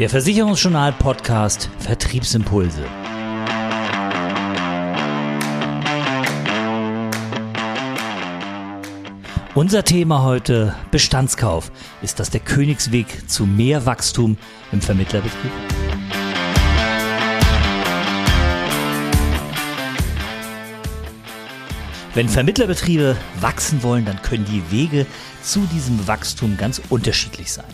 Der Versicherungsjournal Podcast Vertriebsimpulse. Unser Thema heute Bestandskauf. Ist das der Königsweg zu mehr Wachstum im Vermittlerbetrieb? Wenn Vermittlerbetriebe wachsen wollen, dann können die Wege zu diesem Wachstum ganz unterschiedlich sein.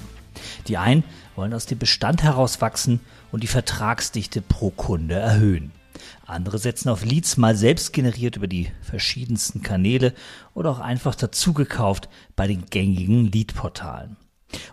Die einen wollen aus dem Bestand heraus wachsen und die Vertragsdichte pro Kunde erhöhen. Andere setzen auf Leads mal selbst generiert über die verschiedensten Kanäle oder auch einfach dazugekauft bei den gängigen Leadportalen.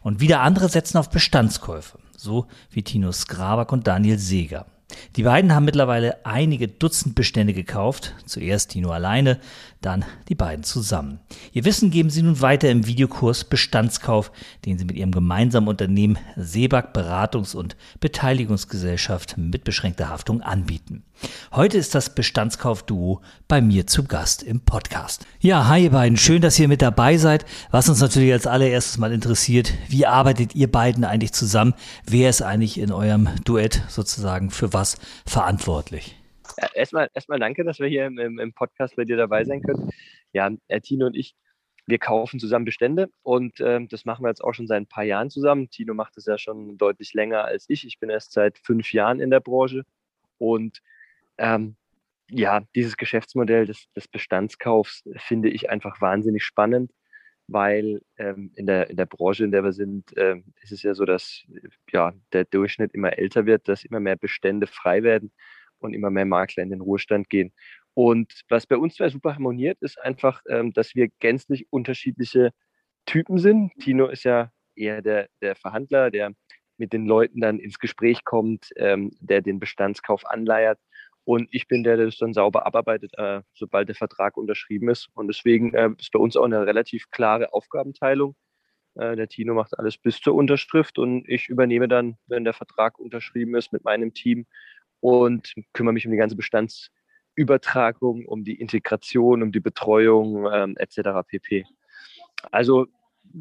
Und wieder andere setzen auf Bestandskäufe, so wie Tino Skrabak und Daniel Seeger. Die beiden haben mittlerweile einige Dutzend Bestände gekauft. Zuerst Tino alleine, dann die beiden zusammen. Ihr Wissen geben sie nun weiter im Videokurs Bestandskauf, den sie mit ihrem gemeinsamen Unternehmen Seebach Beratungs- und Beteiligungsgesellschaft mit beschränkter Haftung anbieten. Heute ist das Bestandskauf-Duo bei mir zu Gast im Podcast. Ja, hi ihr beiden, schön, dass ihr mit dabei seid. Was uns natürlich als allererstes mal interessiert, wie arbeitet ihr beiden eigentlich zusammen? Wer ist eigentlich in eurem Duett sozusagen für was verantwortlich? erstmal, erstmal danke, dass wir hier im, im, Podcast bei dir dabei sein können. Ja, Tino und ich, wir kaufen zusammen Bestände und ähm, das machen wir jetzt auch schon seit ein paar Jahren zusammen. Tino macht das ja schon deutlich länger als ich. Ich bin erst seit fünf Jahren in der Branche und ähm, ja, dieses Geschäftsmodell des, des, Bestandskaufs finde ich einfach wahnsinnig spannend, weil ähm, in, der, in der Branche, in der wir sind, ähm, ist es ja so, dass ja, der Durchschnitt immer älter wird, dass immer mehr Bestände frei werden und immer mehr Makler in den Ruhestand gehen. Und was bei uns zwei super harmoniert, ist einfach, ähm, dass wir gänzlich unterschiedliche Typen sind. Tino ist ja eher der, der Verhandler, der mit den Leuten dann ins Gespräch kommt, ähm, der den Bestandskauf anleiert. Und ich bin der, der das dann sauber abarbeitet, äh, sobald der Vertrag unterschrieben ist. Und deswegen äh, ist bei uns auch eine relativ klare Aufgabenteilung. Äh, der Tino macht alles bis zur Unterschrift und ich übernehme dann, wenn der Vertrag unterschrieben ist, mit meinem Team und kümmere mich um die ganze Bestandsübertragung, um die Integration, um die Betreuung ähm, etc. pp. Also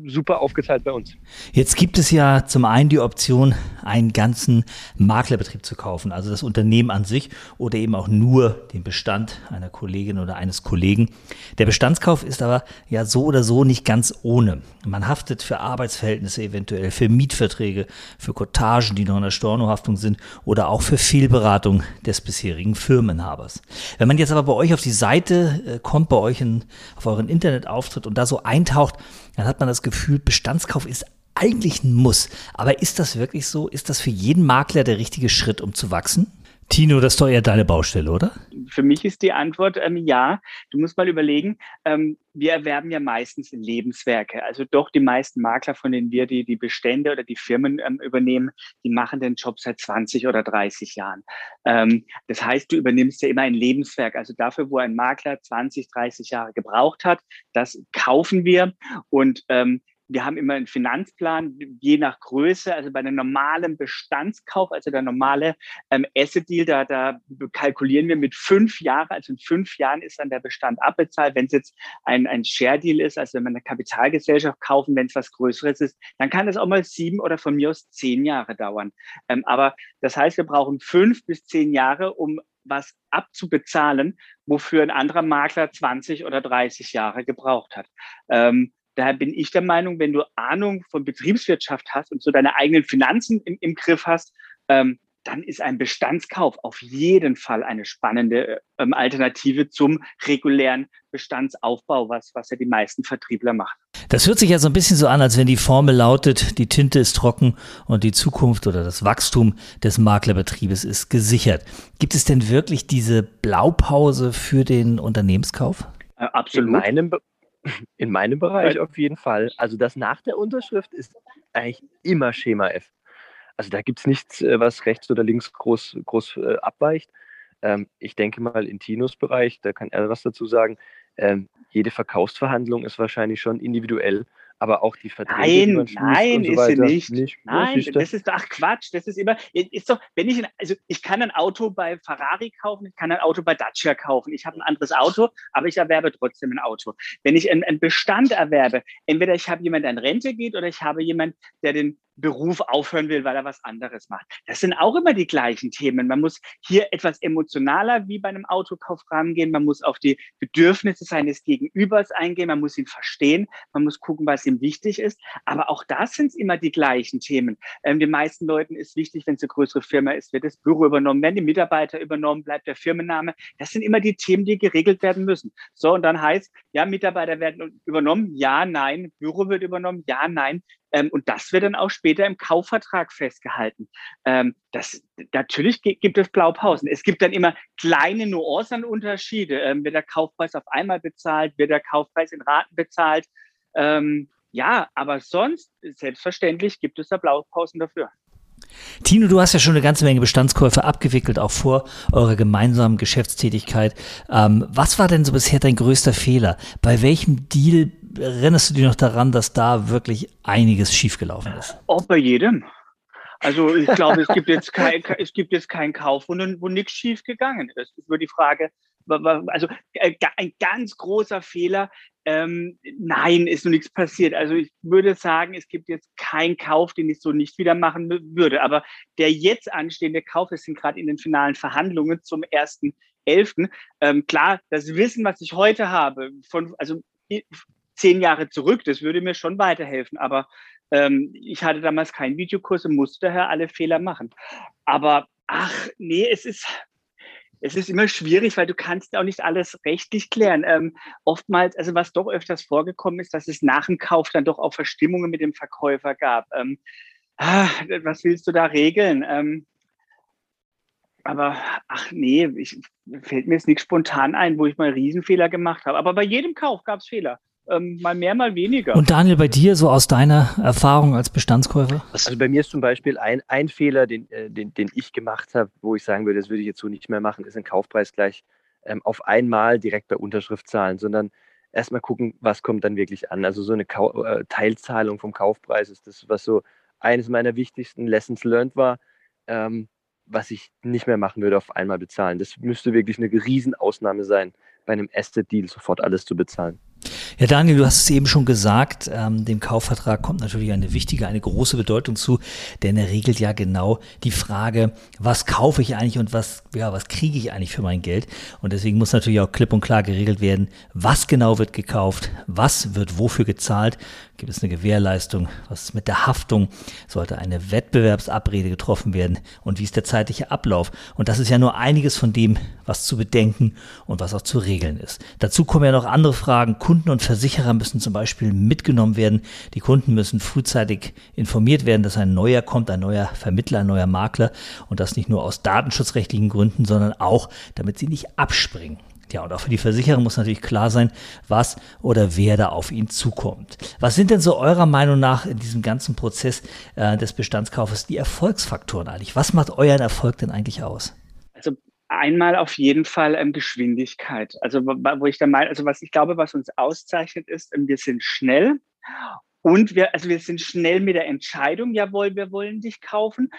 super aufgeteilt bei uns. Jetzt gibt es ja zum einen die Option, einen ganzen Maklerbetrieb zu kaufen, also das Unternehmen an sich oder eben auch nur den Bestand einer Kollegin oder eines Kollegen. Der Bestandskauf ist aber ja so oder so nicht ganz ohne. Man haftet für Arbeitsverhältnisse eventuell, für Mietverträge, für Kottagen, die noch in der Stornohaftung sind oder auch für Fehlberatung des bisherigen Firmenhabers. Wenn man jetzt aber bei euch auf die Seite äh, kommt, bei euch in, auf euren Internetauftritt und da so eintaucht, dann hat man das Gefühl, Bestandskauf ist eigentlich ein Muss. Aber ist das wirklich so? Ist das für jeden Makler der richtige Schritt, um zu wachsen? Tino, das ist doch eher deine Baustelle, oder? Für mich ist die Antwort ähm, ja. Du musst mal überlegen, ähm, wir erwerben ja meistens Lebenswerke. Also doch die meisten Makler, von denen wir die, die Bestände oder die Firmen ähm, übernehmen, die machen den Job seit 20 oder 30 Jahren. Ähm, das heißt, du übernimmst ja immer ein Lebenswerk. Also dafür, wo ein Makler 20, 30 Jahre gebraucht hat, das kaufen wir und ähm, wir haben immer einen Finanzplan, je nach Größe. Also bei einem normalen Bestandskauf, also der normale ähm, Asset-Deal, da, da kalkulieren wir mit fünf Jahren. Also in fünf Jahren ist dann der Bestand abbezahlt. Wenn es jetzt ein, ein Share-Deal ist, also wenn wir eine Kapitalgesellschaft kaufen, wenn es was Größeres ist, dann kann das auch mal sieben oder von mir aus zehn Jahre dauern. Ähm, aber das heißt, wir brauchen fünf bis zehn Jahre, um was abzubezahlen, wofür ein anderer Makler 20 oder 30 Jahre gebraucht hat. Ähm, Daher bin ich der Meinung, wenn du Ahnung von Betriebswirtschaft hast und so deine eigenen Finanzen im, im Griff hast, ähm, dann ist ein Bestandskauf auf jeden Fall eine spannende ähm, Alternative zum regulären Bestandsaufbau, was, was ja die meisten Vertriebler machen. Das hört sich ja so ein bisschen so an, als wenn die Formel lautet, die Tinte ist trocken und die Zukunft oder das Wachstum des Maklerbetriebes ist gesichert. Gibt es denn wirklich diese Blaupause für den Unternehmenskauf? Äh, absolut. In meinem, in meinem Bereich auf jeden Fall. Also das nach der Unterschrift ist eigentlich immer Schema F. Also da gibt es nichts, äh, was rechts oder links groß, groß äh, abweicht. Ähm, ich denke mal in Tinos Bereich, da kann er was dazu sagen, ähm, jede Verkaufsverhandlung ist wahrscheinlich schon individuell aber auch die Verträge. Nein, nein, so ist sie nicht. nicht. Nein, ist das ist ach Quatsch. Das ist immer, ist doch, wenn ich, also ich kann ein Auto bei Ferrari kaufen, ich kann ein Auto bei Dacia kaufen. Ich habe ein anderes Auto, aber ich erwerbe trotzdem ein Auto. Wenn ich einen, einen Bestand erwerbe, entweder ich habe jemanden, der in Rente geht, oder ich habe jemanden, der den Beruf aufhören will, weil er was anderes macht. Das sind auch immer die gleichen Themen. Man muss hier etwas emotionaler wie bei einem Autokauf rangehen. Man muss auf die Bedürfnisse seines Gegenübers eingehen. Man muss ihn verstehen. Man muss gucken, was ihm wichtig ist. Aber auch das sind immer die gleichen Themen. Ähm, den meisten Leuten ist wichtig, wenn es eine größere Firma ist, wird das Büro übernommen, werden die Mitarbeiter übernommen, bleibt der Firmenname. Das sind immer die Themen, die geregelt werden müssen. So, und dann heißt, ja, Mitarbeiter werden übernommen, ja, nein, Büro wird übernommen, ja, nein. Ähm, und das wird dann auch später im Kaufvertrag festgehalten. Ähm, das, natürlich gibt es Blaupausen. Es gibt dann immer kleine Nuancenunterschiede. Ähm, wird der Kaufpreis auf einmal bezahlt? Wird der Kaufpreis in Raten bezahlt? Ähm, ja, aber sonst, selbstverständlich, gibt es da Blaupausen dafür. Tino, du hast ja schon eine ganze Menge Bestandskäufe abgewickelt, auch vor eurer gemeinsamen Geschäftstätigkeit. Ähm, was war denn so bisher dein größter Fehler? Bei welchem Deal erinnerst du dich noch daran, dass da wirklich einiges schiefgelaufen ist? Auch bei jedem. Also ich glaube, es gibt jetzt kein, es gibt jetzt keinen Kauf, wo, wo nichts schief gegangen ist. Das ist nur die Frage, also äh, ein ganz großer Fehler. Ähm, nein, ist noch nichts passiert. Also ich würde sagen, es gibt jetzt keinen Kauf, den ich so nicht wieder machen würde. Aber der jetzt anstehende Kauf, wir sind gerade in den finalen Verhandlungen zum ersten elften. Ähm, klar, das Wissen, was ich heute habe, von also zehn Jahre zurück, das würde mir schon weiterhelfen. Aber ähm, ich hatte damals keinen Videokurs und musste daher alle Fehler machen. Aber ach nee, es ist es ist immer schwierig, weil du kannst auch nicht alles rechtlich klären. Ähm, oftmals, also was doch öfters vorgekommen ist, dass es nach dem Kauf dann doch auch Verstimmungen mit dem Verkäufer gab. Ähm, ah, was willst du da regeln? Ähm, aber ach nee, ich, fällt mir jetzt nichts spontan ein, wo ich mal Riesenfehler gemacht habe. Aber bei jedem Kauf gab es Fehler. Ähm, mal mehr, mal weniger. Und Daniel, bei dir, so aus deiner Erfahrung als Bestandskäufer? Also bei mir ist zum Beispiel ein, ein Fehler, den, äh, den, den ich gemacht habe, wo ich sagen würde, das würde ich jetzt so nicht mehr machen, ist ein Kaufpreis gleich ähm, auf einmal direkt bei Unterschrift zahlen, sondern erstmal gucken, was kommt dann wirklich an. Also so eine Kau äh, Teilzahlung vom Kaufpreis ist das, was so eines meiner wichtigsten Lessons learned war, ähm, was ich nicht mehr machen würde, auf einmal bezahlen. Das müsste wirklich eine Riesenausnahme sein, bei einem Asset-Deal sofort alles zu bezahlen. Ja, Daniel, du hast es eben schon gesagt, ähm, dem Kaufvertrag kommt natürlich eine wichtige, eine große Bedeutung zu, denn er regelt ja genau die Frage, was kaufe ich eigentlich und was, ja, was kriege ich eigentlich für mein Geld? Und deswegen muss natürlich auch klipp und klar geregelt werden, was genau wird gekauft, was wird wofür gezahlt, gibt es eine Gewährleistung, was ist mit der Haftung, sollte eine Wettbewerbsabrede getroffen werden und wie ist der zeitliche Ablauf? Und das ist ja nur einiges von dem, was zu bedenken und was auch zu regeln ist. Dazu kommen ja noch andere Fragen, und Versicherer müssen zum Beispiel mitgenommen werden. Die Kunden müssen frühzeitig informiert werden, dass ein neuer kommt, ein neuer Vermittler, ein neuer Makler und das nicht nur aus datenschutzrechtlichen Gründen, sondern auch, damit sie nicht abspringen. Ja, und auch für die Versicherer muss natürlich klar sein, was oder wer da auf ihn zukommt. Was sind denn so eurer Meinung nach in diesem ganzen Prozess äh, des Bestandskaufes die Erfolgsfaktoren eigentlich? Was macht euren Erfolg denn eigentlich aus? Einmal auf jeden Fall ähm, Geschwindigkeit. Also wo ich da meine, also was ich glaube, was uns auszeichnet, ist, ähm, wir sind schnell und wir, also wir sind schnell mit der Entscheidung, jawohl, wir wollen dich kaufen,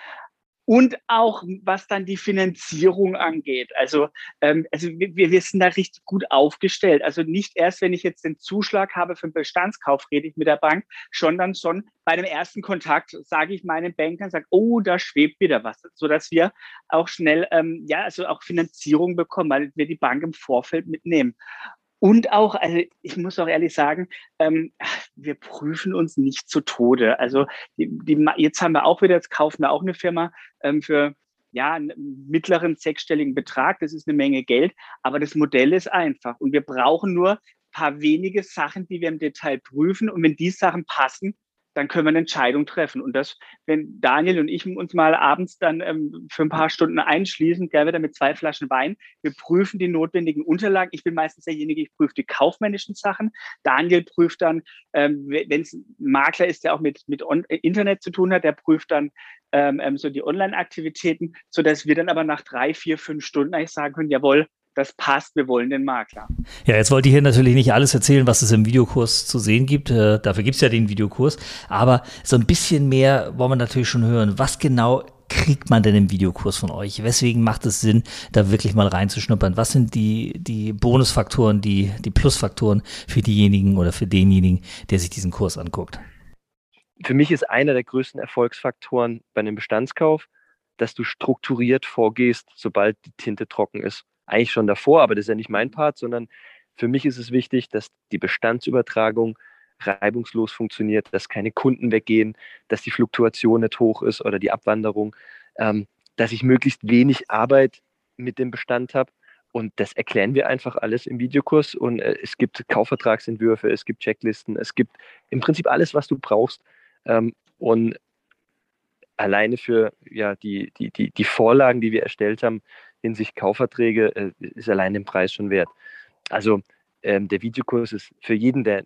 und auch was dann die Finanzierung angeht. Also, ähm, also wir, wir sind da richtig gut aufgestellt. Also nicht erst, wenn ich jetzt den Zuschlag habe für den Bestandskauf, rede ich mit der Bank, schon dann schon bei dem ersten Kontakt sage ich meinen Bankern, sage, oh, da schwebt wieder was, so dass wir auch schnell, ähm, ja, also auch Finanzierung bekommen, weil wir die Bank im Vorfeld mitnehmen. Und auch, also ich muss auch ehrlich sagen, ähm, wir prüfen uns nicht zu Tode. Also die, die, jetzt haben wir auch wieder, jetzt kaufen wir auch eine Firma ähm, für ja, einen mittleren sechsstelligen Betrag. Das ist eine Menge Geld, aber das Modell ist einfach. Und wir brauchen nur ein paar wenige Sachen, die wir im Detail prüfen. Und wenn die Sachen passen, dann können wir eine Entscheidung treffen. Und das, wenn Daniel und ich uns mal abends dann ähm, für ein paar Stunden einschließen, der wieder mit zwei Flaschen Wein, wir prüfen die notwendigen Unterlagen. Ich bin meistens derjenige, ich prüfe die kaufmännischen Sachen. Daniel prüft dann, ähm, wenn es ein Makler ist, der auch mit, mit On Internet zu tun hat, der prüft dann ähm, ähm so die Online-Aktivitäten, sodass wir dann aber nach drei, vier, fünf Stunden eigentlich sagen können, jawohl, das passt, wir wollen den Makler. Ja, jetzt wollte ich hier natürlich nicht alles erzählen, was es im Videokurs zu sehen gibt. Äh, dafür gibt es ja den Videokurs. Aber so ein bisschen mehr wollen wir natürlich schon hören. Was genau kriegt man denn im Videokurs von euch? Weswegen macht es Sinn, da wirklich mal reinzuschnuppern? Was sind die, die Bonusfaktoren, die, die Plusfaktoren für diejenigen oder für denjenigen, der sich diesen Kurs anguckt? für mich ist einer der größten Erfolgsfaktoren bei einem Bestandskauf, dass du strukturiert vorgehst, sobald die Tinte trocken ist. Eigentlich schon davor, aber das ist ja nicht mein Part, sondern für mich ist es wichtig, dass die Bestandsübertragung reibungslos funktioniert, dass keine Kunden weggehen, dass die Fluktuation nicht hoch ist oder die Abwanderung, ähm, dass ich möglichst wenig Arbeit mit dem Bestand habe. Und das erklären wir einfach alles im Videokurs. Und äh, es gibt Kaufvertragsentwürfe, es gibt Checklisten, es gibt im Prinzip alles, was du brauchst. Ähm, und alleine für ja, die, die, die, die Vorlagen, die wir erstellt haben hinsichtlich Kaufverträge, äh, ist allein den Preis schon wert. Also ähm, der Videokurs ist für jeden, der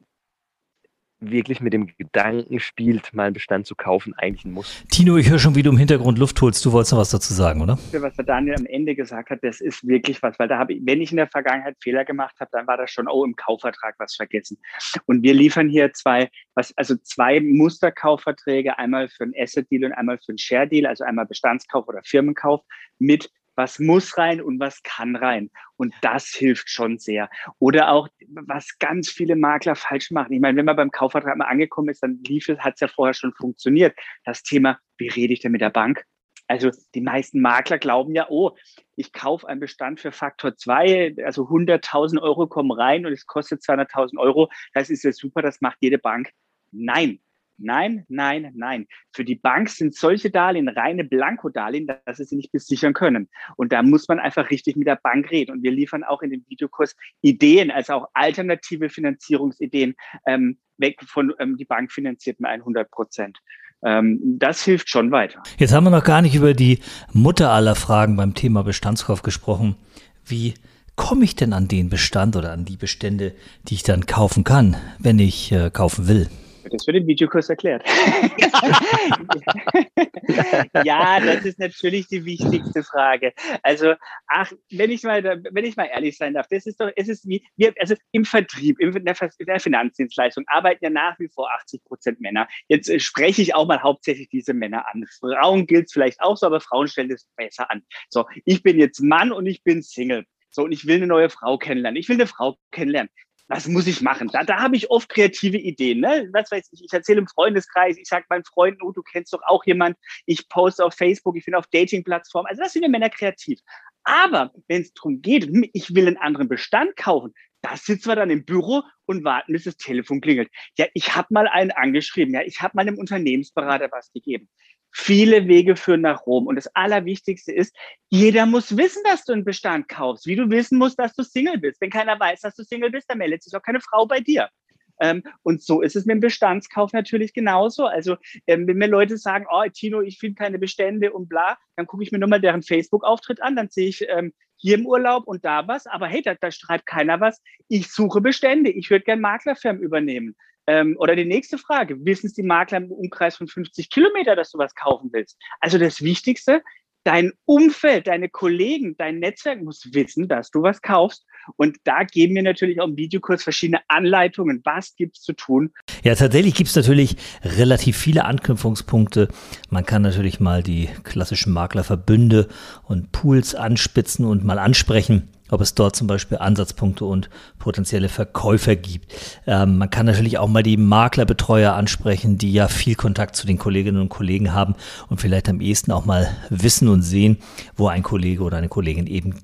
wirklich mit dem Gedanken spielt, mal einen Bestand zu kaufen, eigentlich ein Muss. Tino, ich höre schon, wie du im Hintergrund Luft holst. Du wolltest noch was dazu sagen, oder? Was der Daniel am Ende gesagt hat, das ist wirklich was, weil da habe ich, wenn ich in der Vergangenheit Fehler gemacht habe, dann war das schon, oh, im Kaufvertrag was vergessen. Und wir liefern hier zwei, was, also zwei Musterkaufverträge, einmal für einen Asset Deal und einmal für einen Share Deal, also einmal Bestandskauf oder Firmenkauf mit was muss rein und was kann rein. Und das hilft schon sehr. Oder auch, was ganz viele Makler falsch machen. Ich meine, wenn man beim Kaufvertrag mal angekommen ist, dann lief es, hat es ja vorher schon funktioniert. Das Thema, wie rede ich denn mit der Bank? Also die meisten Makler glauben ja, oh, ich kaufe einen Bestand für Faktor 2, also 100.000 Euro kommen rein und es kostet 200.000 Euro. Das ist ja super, das macht jede Bank. Nein, Nein, nein, nein. Für die Bank sind solche Darlehen reine Blankodarlehen, dass sie sie nicht besichern können. Und da muss man einfach richtig mit der Bank reden. Und wir liefern auch in dem Videokurs Ideen, also auch alternative Finanzierungsideen, ähm, weg von ähm, die Bank finanziert mit 100 Prozent. Ähm, das hilft schon weiter. Jetzt haben wir noch gar nicht über die Mutter aller Fragen beim Thema Bestandskauf gesprochen. Wie komme ich denn an den Bestand oder an die Bestände, die ich dann kaufen kann, wenn ich äh, kaufen will? Das wird im Videokurs erklärt. ja, das ist natürlich die wichtigste Frage. Also, ach, wenn ich mal, wenn ich mal ehrlich sein darf, das ist doch, es ist wie, wir, also im Vertrieb, in der, Finanzdienstleistung arbeiten ja nach wie vor 80 Prozent Männer. Jetzt äh, spreche ich auch mal hauptsächlich diese Männer an. Frauen gilt es vielleicht auch so, aber Frauen stellen es besser an. So, ich bin jetzt Mann und ich bin Single. So, und ich will eine neue Frau kennenlernen. Ich will eine Frau kennenlernen was muss ich machen? Da, da habe ich oft kreative Ideen. Ne? Was weiß ich, ich erzähle im Freundeskreis, ich sage meinen Freunden, oh, du kennst doch auch jemand, ich poste auf Facebook, ich bin auf Dating-Plattformen. Also das sind wir Männer kreativ. Aber wenn es darum geht, hm, ich will einen anderen Bestand kaufen, da sitzen wir dann im Büro und warten, bis das Telefon klingelt. Ja, ich habe mal einen angeschrieben, ja, ich habe mal einem Unternehmensberater was gegeben. Viele Wege führen nach Rom. Und das Allerwichtigste ist, jeder muss wissen, dass du einen Bestand kaufst. Wie du wissen musst, dass du Single bist. Wenn keiner weiß, dass du Single bist, dann meldet sich auch keine Frau bei dir. Ähm, und so ist es mit dem Bestandskauf natürlich genauso. Also ähm, wenn mir Leute sagen, oh Tino, ich finde keine Bestände und bla, dann gucke ich mir nur mal deren Facebook-Auftritt an, dann sehe ich ähm, hier im Urlaub und da was, aber hey, da, da schreibt keiner was. Ich suche Bestände, ich würde gerne Maklerfirmen übernehmen. Ähm, oder die nächste Frage, wissen es die Makler im Umkreis von 50 Kilometer, dass du was kaufen willst? Also das Wichtigste, dein Umfeld, deine Kollegen, dein Netzwerk muss wissen, dass du was kaufst. Und da geben wir natürlich auch im Videokurs verschiedene Anleitungen. Was gibt's zu tun? Ja, tatsächlich gibt's natürlich relativ viele Anknüpfungspunkte. Man kann natürlich mal die klassischen Maklerverbünde und Pools anspitzen und mal ansprechen ob es dort zum Beispiel Ansatzpunkte und potenzielle Verkäufer gibt. Ähm, man kann natürlich auch mal die Maklerbetreuer ansprechen, die ja viel Kontakt zu den Kolleginnen und Kollegen haben und vielleicht am ehesten auch mal wissen und sehen, wo ein Kollege oder eine Kollegin eben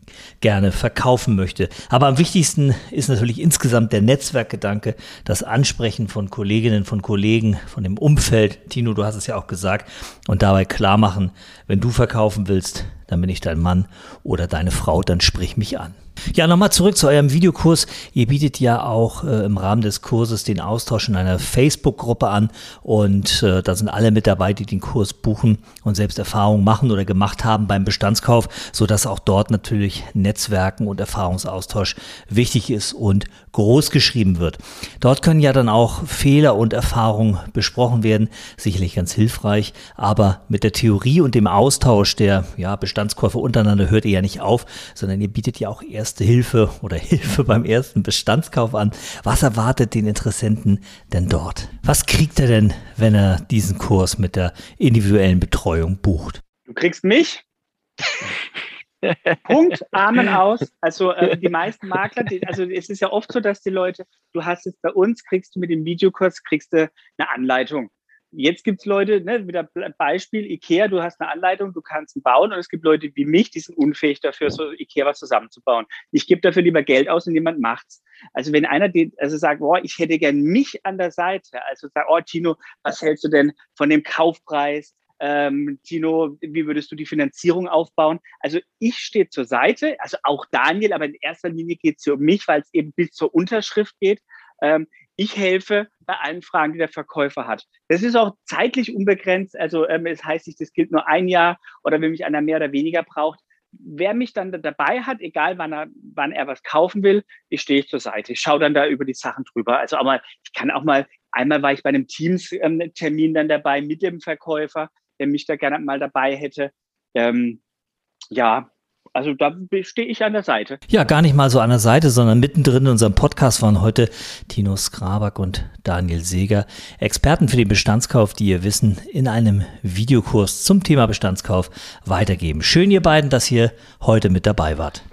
gerne verkaufen möchte. Aber am wichtigsten ist natürlich insgesamt der Netzwerkgedanke, das Ansprechen von Kolleginnen, von Kollegen, von dem Umfeld. Tino, du hast es ja auch gesagt und dabei klar machen, wenn du verkaufen willst, dann bin ich dein Mann oder deine Frau, dann sprich mich an. Ja, nochmal zurück zu eurem Videokurs. Ihr bietet ja auch äh, im Rahmen des Kurses den Austausch in einer Facebook-Gruppe an und äh, da sind alle mit dabei, die den Kurs buchen und selbst Erfahrungen machen oder gemacht haben beim Bestandskauf, so dass auch dort natürlich Netzwerken und Erfahrungsaustausch wichtig ist und groß geschrieben wird. Dort können ja dann auch Fehler und Erfahrungen besprochen werden, sicherlich ganz hilfreich, aber mit der Theorie und dem Austausch der ja, Bestandskäufer untereinander hört ihr ja nicht auf, sondern ihr bietet ja auch erste Hilfe oder Hilfe beim ersten Bestandskauf an. Was erwartet den Interessenten denn dort? Was kriegt er denn, wenn er diesen Kurs mit der individuellen Betreuung bucht? Du kriegst mich. Punkt, Amen aus. Also äh, die meisten Makler, die, also es ist ja oft so, dass die Leute, du hast es bei uns, kriegst du mit dem Videokurs, kriegst du eine Anleitung. jetzt gibt es Leute, ne, wieder Beispiel Ikea, du hast eine Anleitung, du kannst ihn bauen und es gibt Leute wie mich, die sind unfähig dafür, so Ikea was zusammenzubauen. Ich gebe dafür lieber Geld aus und jemand macht's. Also wenn einer den, also sagt, boah, ich hätte gern mich an der Seite, also sagt, oh Tino, was hältst du denn von dem Kaufpreis? Ähm, Tino, wie würdest du die Finanzierung aufbauen? Also ich stehe zur Seite, also auch Daniel, aber in erster Linie geht es hier um mich, weil es eben bis zur Unterschrift geht. Ähm, ich helfe bei allen Fragen, die der Verkäufer hat. Das ist auch zeitlich unbegrenzt. Also ähm, es heißt nicht, das gilt nur ein Jahr oder wenn mich einer mehr oder weniger braucht. Wer mich dann dabei hat, egal wann er, wann er was kaufen will, ich stehe zur Seite. Ich schaue dann da über die Sachen drüber. Also aber ich kann auch mal, einmal war ich bei einem Teams-Termin ähm, dann dabei mit dem Verkäufer, der mich da gerne mal dabei hätte. Ähm, ja, also da stehe ich an der Seite. Ja, gar nicht mal so an der Seite, sondern mittendrin in unserem Podcast waren heute Tino Skrabak und Daniel Seeger, Experten für den Bestandskauf, die ihr Wissen in einem Videokurs zum Thema Bestandskauf weitergeben. Schön, ihr beiden, dass ihr heute mit dabei wart.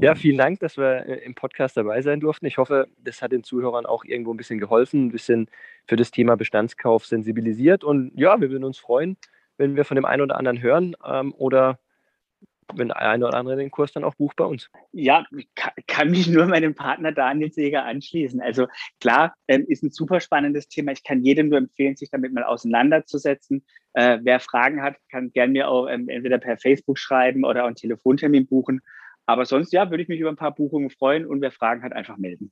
Ja, vielen Dank, dass wir äh, im Podcast dabei sein durften. Ich hoffe, das hat den Zuhörern auch irgendwo ein bisschen geholfen, ein bisschen für das Thema Bestandskauf sensibilisiert. Und ja, wir würden uns freuen, wenn wir von dem einen oder anderen hören ähm, oder wenn der eine oder andere den Kurs dann auch bucht bei uns. Ja, kann, mich nur meinem Partner Daniel Seger anschließen. Also klar, ähm, ist ein super spannendes Thema. Ich kann jedem nur empfehlen, sich damit mal auseinanderzusetzen. Äh, wer Fragen hat, kann gerne mir auch ähm, entweder per Facebook schreiben oder auch einen Telefontermin buchen. Aber sonst, ja, würde ich mich über ein paar Buchungen freuen und wer Fragen hat, einfach melden.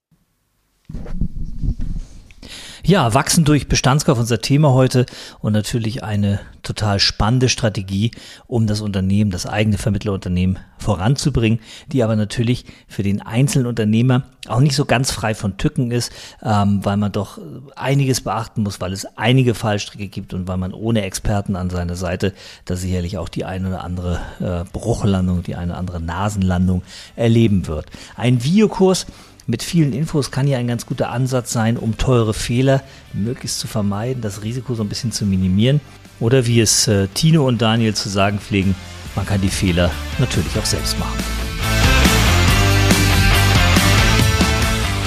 Ja, wachsen durch Bestandskauf unser Thema heute und natürlich eine total spannende Strategie, um das Unternehmen, das eigene Vermittlerunternehmen voranzubringen, die aber natürlich für den einzelnen Unternehmer auch nicht so ganz frei von Tücken ist, ähm, weil man doch einiges beachten muss, weil es einige Fallstricke gibt und weil man ohne Experten an seiner Seite da sicherlich auch die eine oder andere äh, Bruchlandung, die eine oder andere Nasenlandung erleben wird. Ein Videokurs, mit vielen Infos kann ja ein ganz guter Ansatz sein, um teure Fehler möglichst zu vermeiden, das Risiko so ein bisschen zu minimieren. Oder wie es äh, Tino und Daniel zu sagen pflegen, man kann die Fehler natürlich auch selbst machen.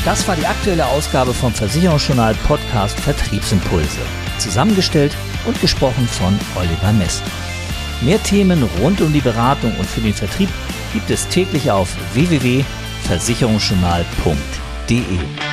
Das war die aktuelle Ausgabe vom Versicherungsjournal Podcast Vertriebsimpulse. Zusammengestellt und gesprochen von Oliver Messner. Mehr Themen rund um die Beratung und für den Vertrieb gibt es täglich auf www versicherungsjournal.de